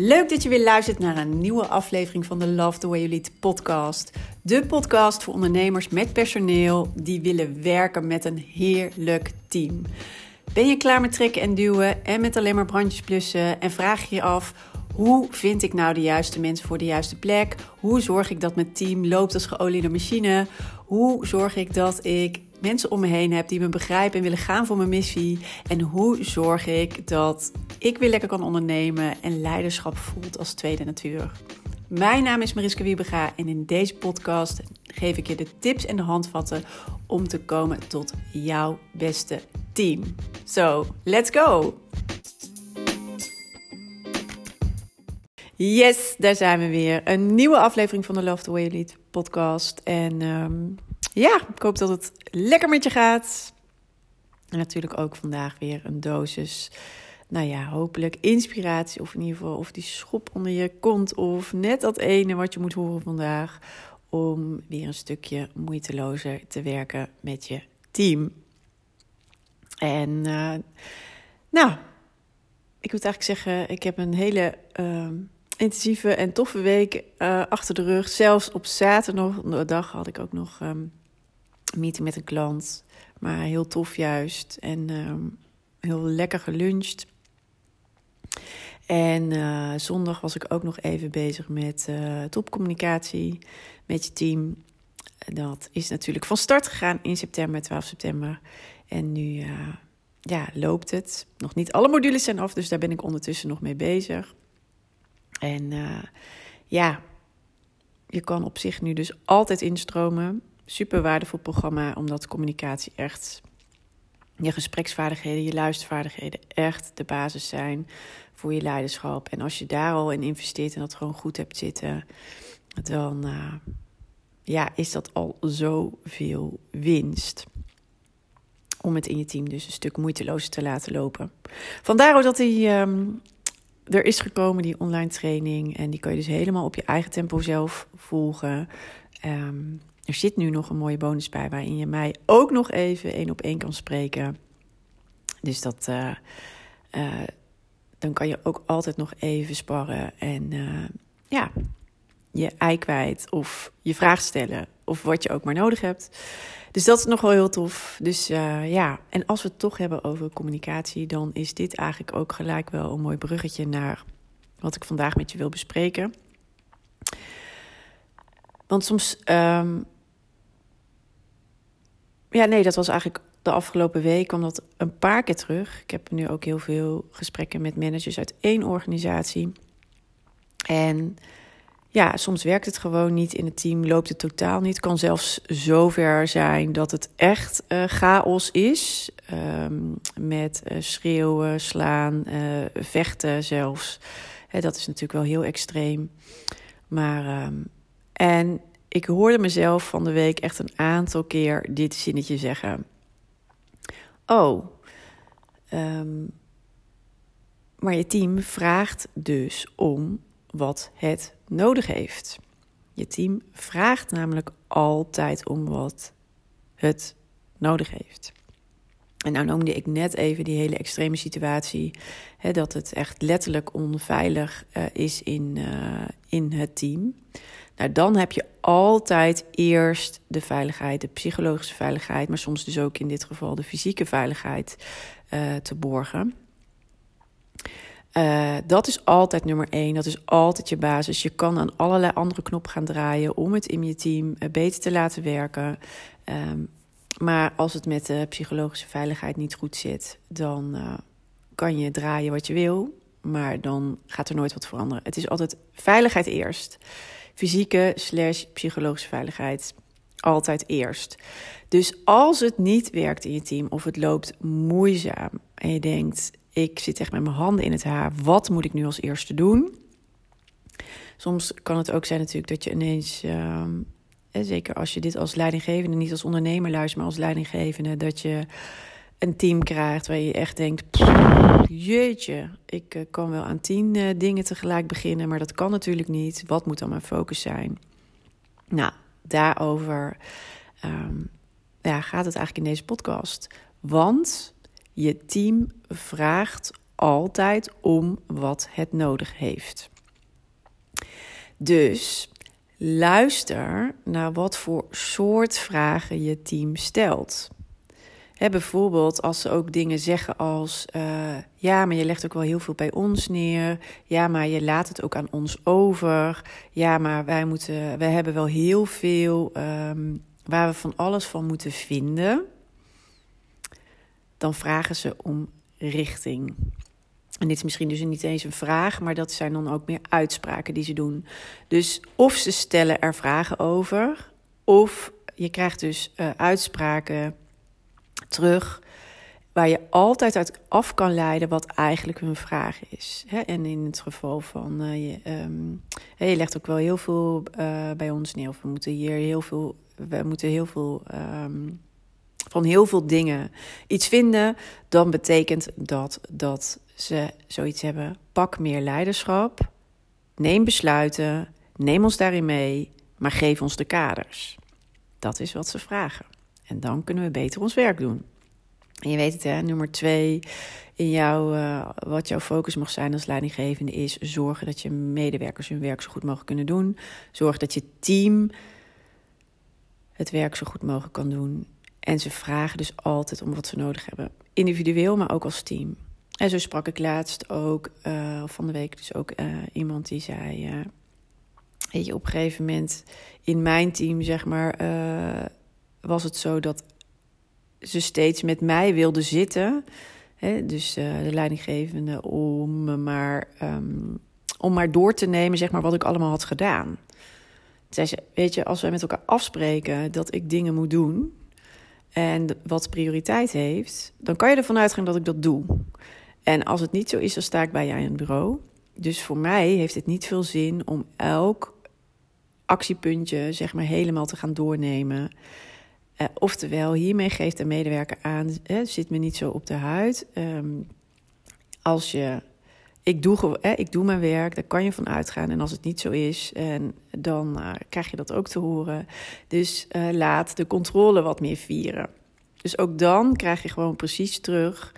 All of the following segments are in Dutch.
Leuk dat je weer luistert naar een nieuwe aflevering van de Love the Way You Lead podcast. De podcast voor ondernemers met personeel die willen werken met een heerlijk team. Ben je klaar met trekken en duwen en met alleen maar brandjes blussen en vraag je je af hoe vind ik nou de juiste mensen voor de juiste plek? Hoe zorg ik dat mijn team loopt als geoliede machine? Hoe zorg ik dat ik mensen om me heen heb die me begrijpen en willen gaan voor mijn missie? En hoe zorg ik dat ik weer lekker kan ondernemen en leiderschap voelt als tweede natuur? Mijn naam is Mariska Wiebega en in deze podcast geef ik je de tips en de handvatten om te komen tot jouw beste team. So, let's go! Yes, daar zijn we weer. Een nieuwe aflevering van de Love the Way You Lead podcast. En um, ja, ik hoop dat het lekker met je gaat. En natuurlijk ook vandaag weer een dosis, nou ja, hopelijk inspiratie. Of in ieder geval of die schop onder je kont. Of net dat ene wat je moet horen vandaag. Om weer een stukje moeitelozer te werken met je team. En uh, nou, ik moet eigenlijk zeggen, ik heb een hele... Uh, intensieve en toffe week uh, achter de rug. Zelfs op zaterdag had ik ook nog um, een meeting met een klant. Maar heel tof juist. En um, heel lekker geluncht. En uh, zondag was ik ook nog even bezig met uh, topcommunicatie met je team. Dat is natuurlijk van start gegaan in september, 12 september. En nu ja, loopt het. Nog niet alle modules zijn af, dus daar ben ik ondertussen nog mee bezig. En ja, je kan op zich nu dus altijd instromen. Super waardevol programma, omdat communicatie echt je gespreksvaardigheden, je luistervaardigheden echt de basis zijn voor je leiderschap. En als je daar al in investeert en dat gewoon goed hebt zitten, dan uh, ja, is dat al zoveel winst. Om het in je team dus een stuk moeitelozer te laten lopen. Vandaar ook dat hij um, er is gekomen, die online training. En die kan je dus helemaal op je eigen tempo zelf volgen. Um, er zit nu nog een mooie bonus bij waarin je mij ook nog even één op één kan spreken. Dus dat, uh, uh, dan kan je ook altijd nog even sparren en uh, ja, je ei kwijt of je vraag stellen of wat je ook maar nodig hebt. Dus dat is nog wel heel tof. Dus ja, en als we het toch hebben over communicatie, dan is dit eigenlijk ook gelijk wel een mooi bruggetje naar wat ik vandaag met je wil bespreken. Want soms. Um, ja, nee, dat was eigenlijk de afgelopen week kwam dat een paar keer terug. Ik heb nu ook heel veel gesprekken met managers uit één organisatie. En ja, soms werkt het gewoon niet in het team, loopt het totaal niet. Het kan zelfs zover zijn dat het echt uh, chaos is. Um, met uh, schreeuwen, slaan, uh, vechten zelfs. dat is natuurlijk wel heel extreem. Maar, um, en ik hoorde mezelf van de week echt een aantal keer dit zinnetje zeggen. Oh, um, maar je team vraagt dus om wat het nodig heeft. Je team vraagt namelijk altijd om wat het nodig heeft. En nou noemde ik net even die hele extreme situatie, hè, dat het echt letterlijk onveilig uh, is in, uh, in het team. Nou, dan heb je altijd eerst de veiligheid, de psychologische veiligheid, maar soms dus ook in dit geval de fysieke veiligheid uh, te borgen. Uh, dat is altijd nummer één. Dat is altijd je basis. Je kan aan allerlei andere knoppen gaan draaien om het in je team uh, beter te laten werken. Um, maar als het met de psychologische veiligheid niet goed zit, dan kan je draaien wat je wil. Maar dan gaat er nooit wat veranderen. Het is altijd veiligheid eerst. Fysieke slash psychologische veiligheid altijd eerst. Dus als het niet werkt in je team of het loopt moeizaam en je denkt, ik zit echt met mijn handen in het haar. Wat moet ik nu als eerste doen? Soms kan het ook zijn natuurlijk dat je ineens, uh, zeker als je dit als leidinggevende, niet als ondernemer luistert, maar als leidinggevende, dat je een team krijgt waar je echt denkt, jeetje, ik uh, kan wel aan tien uh, dingen tegelijk beginnen, maar dat kan natuurlijk niet. Wat moet dan mijn focus zijn? Nou, daarover um, ja, gaat het eigenlijk in deze podcast. Want je team vraagt altijd om wat het nodig heeft. Dus luister naar wat voor soort vragen je team stelt. Bijvoorbeeld als ze ook dingen zeggen als: uh, Ja, maar je legt ook wel heel veel bij ons neer. Ja, maar je laat het ook aan ons over. Ja, maar wij, moeten, wij hebben wel heel veel um, waar we van alles van moeten vinden. Dan vragen ze om richting. En dit is misschien dus niet eens een vraag, maar dat zijn dan ook meer uitspraken die ze doen. Dus of ze stellen er vragen over, of je krijgt dus uh, uitspraken terug waar je altijd uit af kan leiden wat eigenlijk hun vraag is. En in het geval van uh, je, um, je legt ook wel heel veel uh, bij ons neer, of we moeten hier heel veel, we moeten heel veel um, van heel veel dingen iets vinden, dan betekent dat dat ze zoiets hebben. Pak meer leiderschap, neem besluiten, neem ons daarin mee, maar geef ons de kaders. Dat is wat ze vragen. En dan kunnen we beter ons werk doen. En je weet het, hè, nummer twee in jouw, uh, wat jouw focus mag zijn als leidinggevende is zorgen dat je medewerkers hun werk zo goed mogelijk kunnen doen. Zorg dat je team het werk zo goed mogelijk kan doen. En ze vragen dus altijd om wat ze nodig hebben. Individueel, maar ook als team. En zo sprak ik laatst ook, uh, van de week dus ook uh, iemand die zei... Uh, weet je, op een gegeven moment in mijn team, zeg maar, was het zo dat ze steeds met mij wilde zitten. Hè, dus de leidinggevende, om maar, um, om maar door te nemen, zeg maar, wat ik allemaal had gedaan. Zei ze, weet je, als wij met elkaar afspreken dat ik dingen moet doen en wat prioriteit heeft, dan kan je ervan uitgaan dat ik dat doe. En als het niet zo is, dan sta ik bij jij in het bureau. Dus voor mij heeft het niet veel zin om elk actiepuntje zeg maar helemaal te gaan doornemen. Uh, oftewel, hiermee geeft de medewerker aan, hè, zit me niet zo op de huid. Um, als je, ik doe, ik doe mijn werk, daar kan je van uitgaan. En als het niet zo is, en dan uh, krijg je dat ook te horen. Dus uh, laat de controle wat meer vieren. Dus ook dan krijg je gewoon precies terug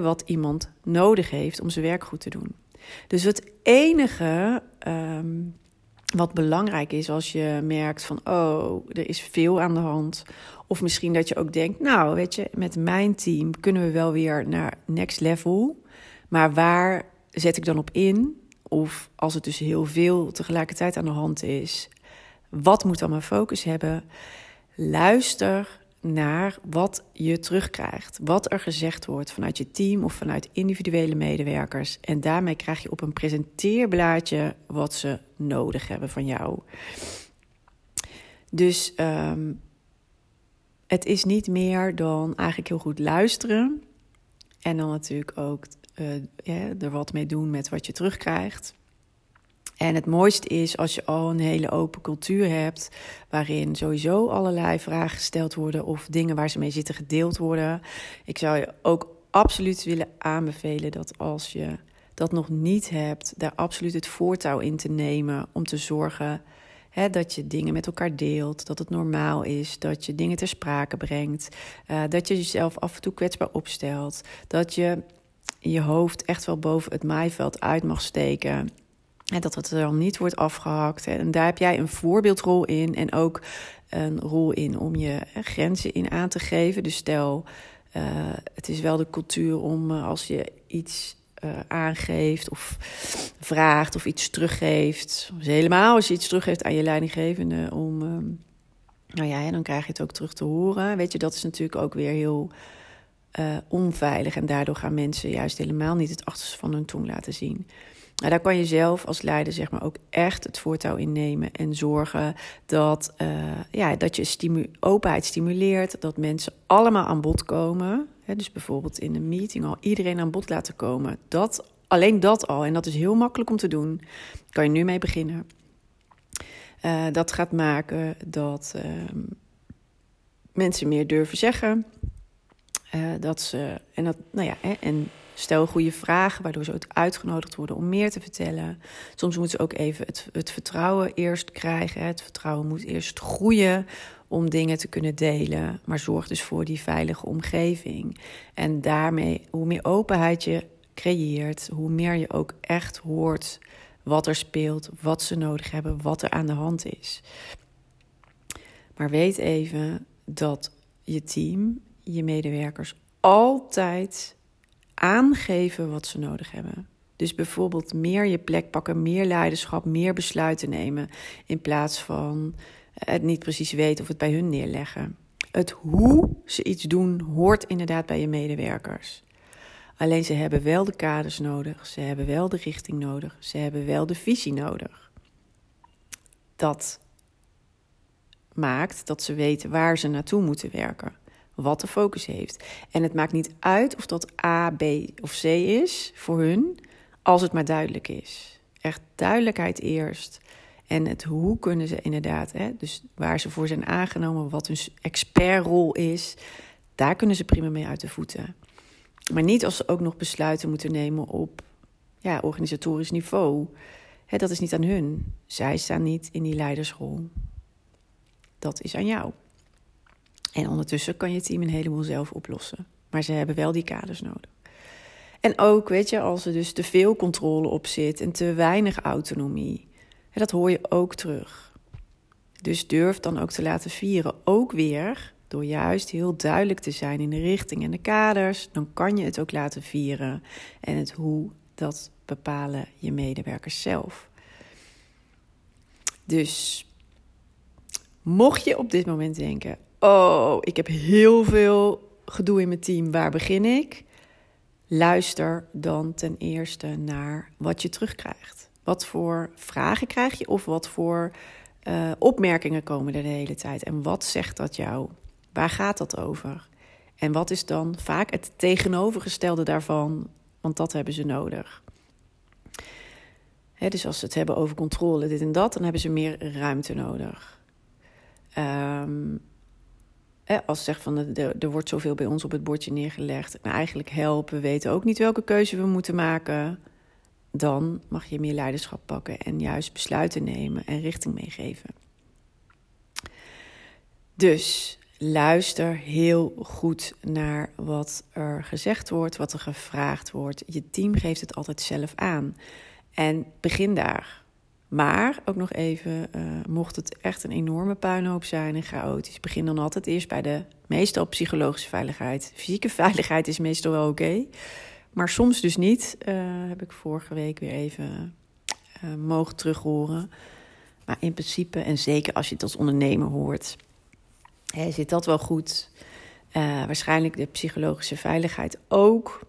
wat iemand nodig heeft om zijn werk goed te doen. Dus het enige um, wat belangrijk is als je merkt van, oh, er is veel aan de hand. Of misschien dat je ook denkt, nou, weet je, met mijn team kunnen we wel weer naar next level. Maar waar zet ik dan op in? Of als het dus heel veel tegelijkertijd aan de hand is, wat moet dan mijn focus hebben? Luister naar wat je terugkrijgt. Wat er gezegd wordt vanuit je team of vanuit individuele medewerkers. En daarmee krijg je op een presenteerblaadje wat ze nodig hebben van jou. Dus um, het is niet meer dan eigenlijk heel goed luisteren. En dan natuurlijk ook ja, er wat mee doen met wat je terugkrijgt. En het mooiste is als je al een hele open cultuur hebt, waarin sowieso allerlei vragen gesteld worden of dingen waar ze mee zitten gedeeld worden. Ik zou je ook absoluut willen aanbevelen dat als je dat nog niet hebt, daar absoluut het voortouw in te nemen om te zorgen hè, dat je dingen met elkaar deelt, dat het normaal is, dat je dingen ter sprake brengt, uh, dat je jezelf af en toe kwetsbaar opstelt, dat je je hoofd echt wel boven het maaiveld uit mag steken en dat het er dan niet wordt afgehakt. En daar heb jij een voorbeeldrol in en ook een rol in om je grenzen in aan te geven. Dus stel, uh, het is wel de cultuur om uh, als je iets aangeeft of vraagt of iets teruggeeft. Helemaal als je iets teruggeeft aan je leidinggevende om. Um, nou ja, dan krijg je het ook terug te horen. Weet je, dat is natuurlijk ook weer heel onveilig. En daardoor gaan mensen juist helemaal niet het achterste van hun tong laten zien. Nou, daar kan je zelf als leider zeg maar, ook echt het voortouw in nemen en zorgen dat, uh, ja, dat je openheid stimuleert, dat mensen allemaal aan bod komen. Dus bijvoorbeeld in een meeting al iedereen aan bod laten komen. Dat, alleen dat al, en dat is heel makkelijk om te doen, kan je nu mee beginnen. Uh, dat gaat maken dat uh, mensen meer durven zeggen. Uh, dat ze, en dat, nou ja, hè, en Stel goede vragen, waardoor ze uitgenodigd worden om meer te vertellen. Soms moeten ze ook even het, het vertrouwen eerst krijgen. Het vertrouwen moet eerst groeien om dingen te kunnen delen. Maar zorg dus voor die veilige omgeving. En daarmee, hoe meer openheid je creëert, hoe meer je ook echt hoort wat er speelt, wat ze nodig hebben, wat er aan de hand is. Maar weet even dat je team, je medewerkers altijd aangeven wat ze nodig hebben. Dus bijvoorbeeld meer je plek pakken, meer leiderschap, meer besluiten nemen. In plaats van het niet precies weten of het bij hun neerleggen. Het hoe ze iets doen hoort inderdaad bij je medewerkers. Alleen ze hebben wel de kaders nodig, ze hebben wel de richting nodig, ze hebben wel de visie nodig. Dat maakt dat ze weten waar ze naartoe moeten werken, wat de focus heeft. En het maakt niet uit of dat A, B of C is voor hun, als het maar duidelijk is. Echt duidelijkheid eerst. En het hoe kunnen ze inderdaad, hè, dus waar ze voor zijn aangenomen, wat hun expertrol is, daar kunnen ze prima mee uit de voeten. Maar niet als ze ook nog besluiten moeten nemen op ja, organisatorisch niveau. Hè, dat is niet aan hun. Zij staan niet in die leidersrol. Dat is aan jou. En ondertussen kan je team een heleboel zelf oplossen. Maar ze hebben wel die kaders nodig. En ook, weet je, als er dus te veel controle op zit en te weinig autonomie. Dat hoor je ook terug. Dus durf dan ook te laten vieren. Ook weer door juist heel duidelijk te zijn in de richting en de kaders. Dan kan je het ook laten vieren. En het hoe, dat bepalen je medewerkers zelf. Dus mocht je op dit moment denken: Oh, ik heb heel veel gedoe in mijn team, waar begin ik? Luister dan ten eerste naar wat je terugkrijgt. Wat voor vragen krijg je of wat voor uh, opmerkingen komen er de hele tijd? En wat zegt dat jou? Waar gaat dat over? En wat is dan vaak het tegenovergestelde daarvan? Want dat hebben ze nodig. dus als ze het hebben over controle, dit en dat, dan hebben ze meer ruimte nodig. Um, als ze zeggen van er, er wordt zoveel bij ons op het bordje neergelegd. En eigenlijk helpen, we weten ook niet welke keuze we moeten maken. Dan mag je meer leiderschap pakken en juist besluiten nemen en richting meegeven. Dus luister heel goed naar wat er gezegd wordt, wat er gevraagd wordt. Je team geeft het altijd zelf aan. En begin daar. Maar ook nog even, uh, mocht het echt een enorme puinhoop zijn en chaotisch, begin dan altijd eerst bij de meestal psychologische veiligheid. Fysieke veiligheid is meestal wel oké, maar soms dus niet. Uh, heb ik vorige week weer even uh, mogen terughoren. Maar in principe, en zeker als je het als ondernemer hoort, hè, zit dat wel goed. waarschijnlijk de psychologische veiligheid ook.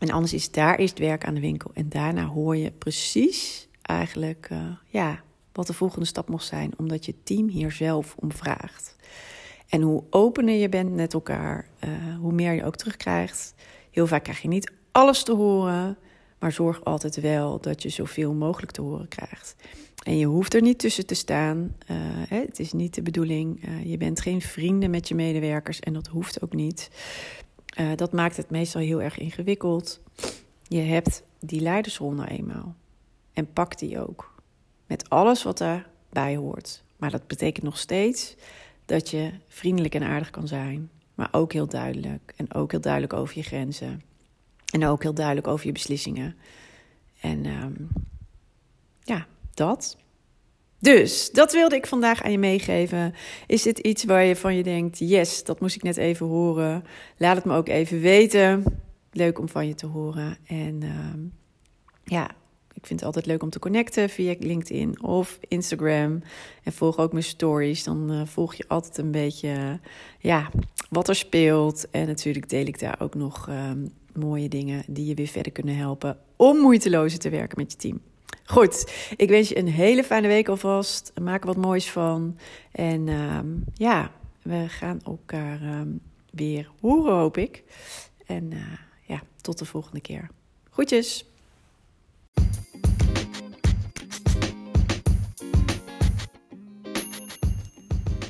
En anders is daar eerst werk aan de winkel. En daarna hoor je precies eigenlijk uh, ja, wat de volgende stap mocht zijn, omdat je team hier zelf om vraagt. En hoe opener je bent met elkaar, uh, hoe meer je ook terugkrijgt. Heel vaak krijg je niet alles te horen, maar zorg altijd wel dat je zoveel mogelijk te horen krijgt. En je hoeft er niet tussen te staan. Hè, het is niet de bedoeling. Je bent geen vrienden met je medewerkers en dat hoeft ook niet. Dat maakt het meestal heel erg ingewikkeld. Je hebt die leidersrol nou eenmaal. En pak die ook. Met alles wat daarbij hoort. Maar dat betekent nog steeds dat je vriendelijk en aardig kan zijn. Maar ook heel duidelijk. En ook heel duidelijk over je grenzen. En ook heel duidelijk over je beslissingen. En um, ja, dat. Dus dat wilde ik vandaag aan je meegeven. Is dit iets waar je van je denkt: yes, dat moest ik net even horen? Laat het me ook even weten. Leuk om van je te horen. En um, ja, ik vind het altijd leuk om te connecten via LinkedIn of Instagram. En volg ook mijn stories. Dan uh, volg je altijd een beetje uh, ja, wat er speelt. En natuurlijk deel ik daar ook nog uh, mooie dingen die je weer verder kunnen helpen om moeitelozer te werken met je team. Goed, ik wens je een hele fijne week alvast. Maak er wat moois van. En ehm, ja, we gaan elkaar ehm, weer horen, hoop ik. En eh, ja, tot de volgende keer. Groetjes!